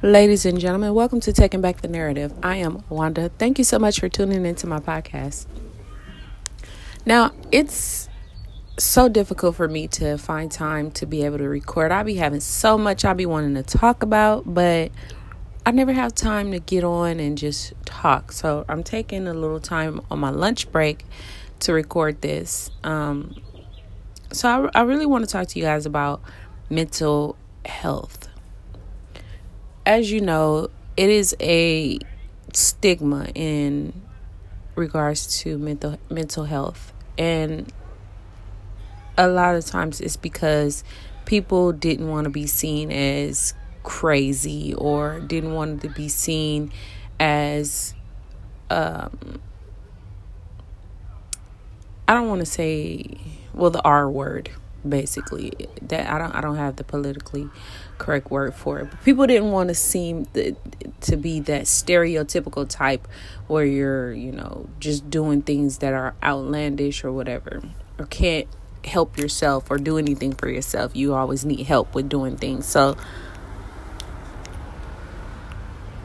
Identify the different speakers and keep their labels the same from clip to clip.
Speaker 1: Ladies and gentlemen, welcome to Taking Back the Narrative. I am Wanda. Thank you so much for tuning into my podcast. Now, it's so difficult for me to find time to be able to record. I be having so much I be wanting to talk about, but I never have time to get on and just talk. So I'm taking a little time on my lunch break to record this. Um, so I, I really want to talk to you guys about mental health as you know, it is a stigma in regards to mental mental health. And a lot of times it's because people didn't want to be seen as crazy or didn't want to be seen as um I don't want to say well the R word basically that I don't I don't have the politically correct word for it. But people didn't want to seem to be that stereotypical type where you're, you know, just doing things that are outlandish or whatever, or can't help yourself or do anything for yourself. You always need help with doing things. So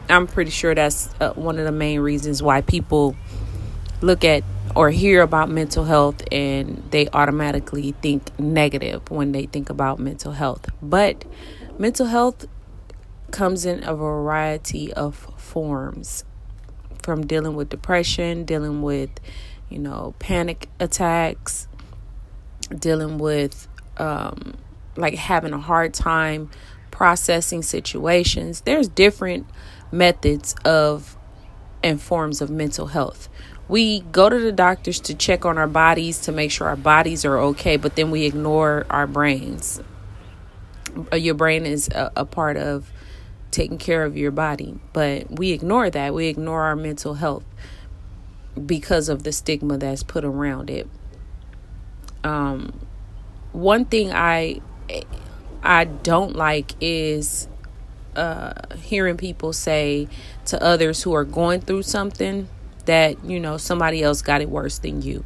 Speaker 1: I'm pretty sure that's uh, one of the main reasons why people look at or hear about mental health and they automatically think negative when they think about mental health. But Mental health comes in a variety of forms from dealing with depression, dealing with, you know, panic attacks, dealing with um, like having a hard time processing situations. There's different methods of and forms of mental health. We go to the doctors to check on our bodies to make sure our bodies are okay, but then we ignore our brains. Uh, your brain is a, a part of taking care of your body. But we ignore that. We ignore our mental health because of the stigma that's put around it. Um, one thing I I don't like is uh, hearing people say to others who are going through something that you know somebody else got it worse than you.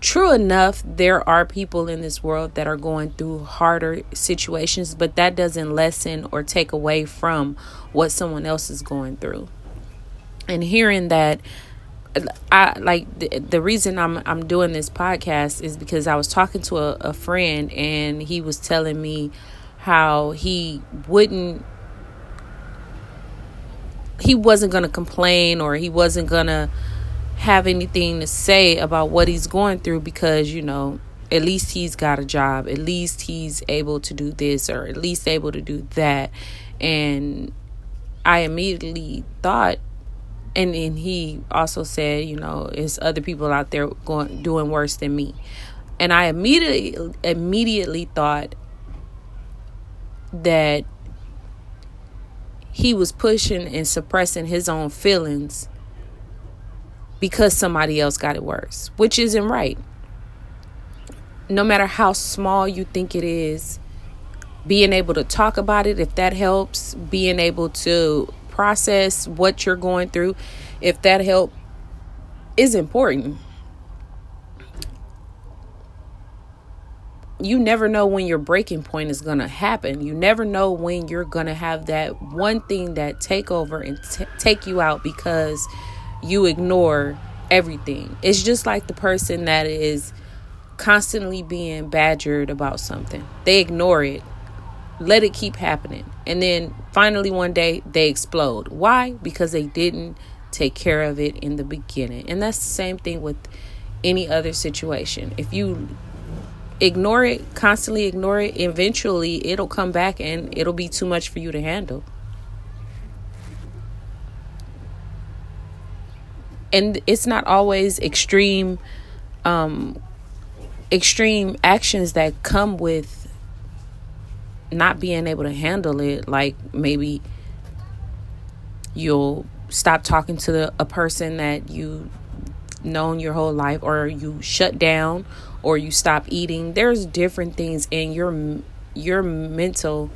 Speaker 1: True enough, there are people in this world that are going through harder situations, but that doesn't lessen or take away from what someone else is going through. And hearing that I like the, the reason I'm I'm doing this podcast is because I was talking to a, a friend and he was telling me how he wouldn't he wasn't going to complain or he wasn't going to have anything to say about what he's going through because, you know, at least he's got a job. At least he's able to do this or at least able to do that. And I immediately thought and then he also said, you know, it's other people out there going doing worse than me. And I immediately immediately thought that he was pushing and suppressing his own feelings because somebody else got it worse, which isn't right. No matter how small you think it is, being able to talk about it, if that helps, being able to process what you're going through, if that help is important. You never know when your breaking point is going to happen. You never know when you're going to have that one thing that take over and t- take you out because you ignore everything. It's just like the person that is constantly being badgered about something. They ignore it, let it keep happening. And then finally one day they explode. Why? Because they didn't take care of it in the beginning. And that's the same thing with any other situation. If you ignore it, constantly ignore it, eventually it'll come back and it'll be too much for you to handle. and it's not always extreme um extreme actions that come with not being able to handle it like maybe you'll stop talking to the, a person that you known your whole life or you shut down or you stop eating there's different things in your your mental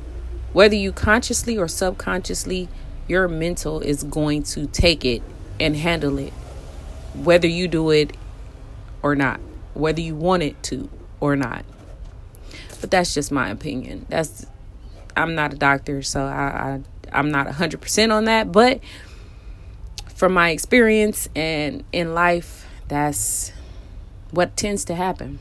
Speaker 1: whether you consciously or subconsciously your mental is going to take it and handle it whether you do it or not, whether you want it to or not. But that's just my opinion. That's I'm not a doctor, so I I'm not 100% on that, but from my experience and in life, that's what tends to happen.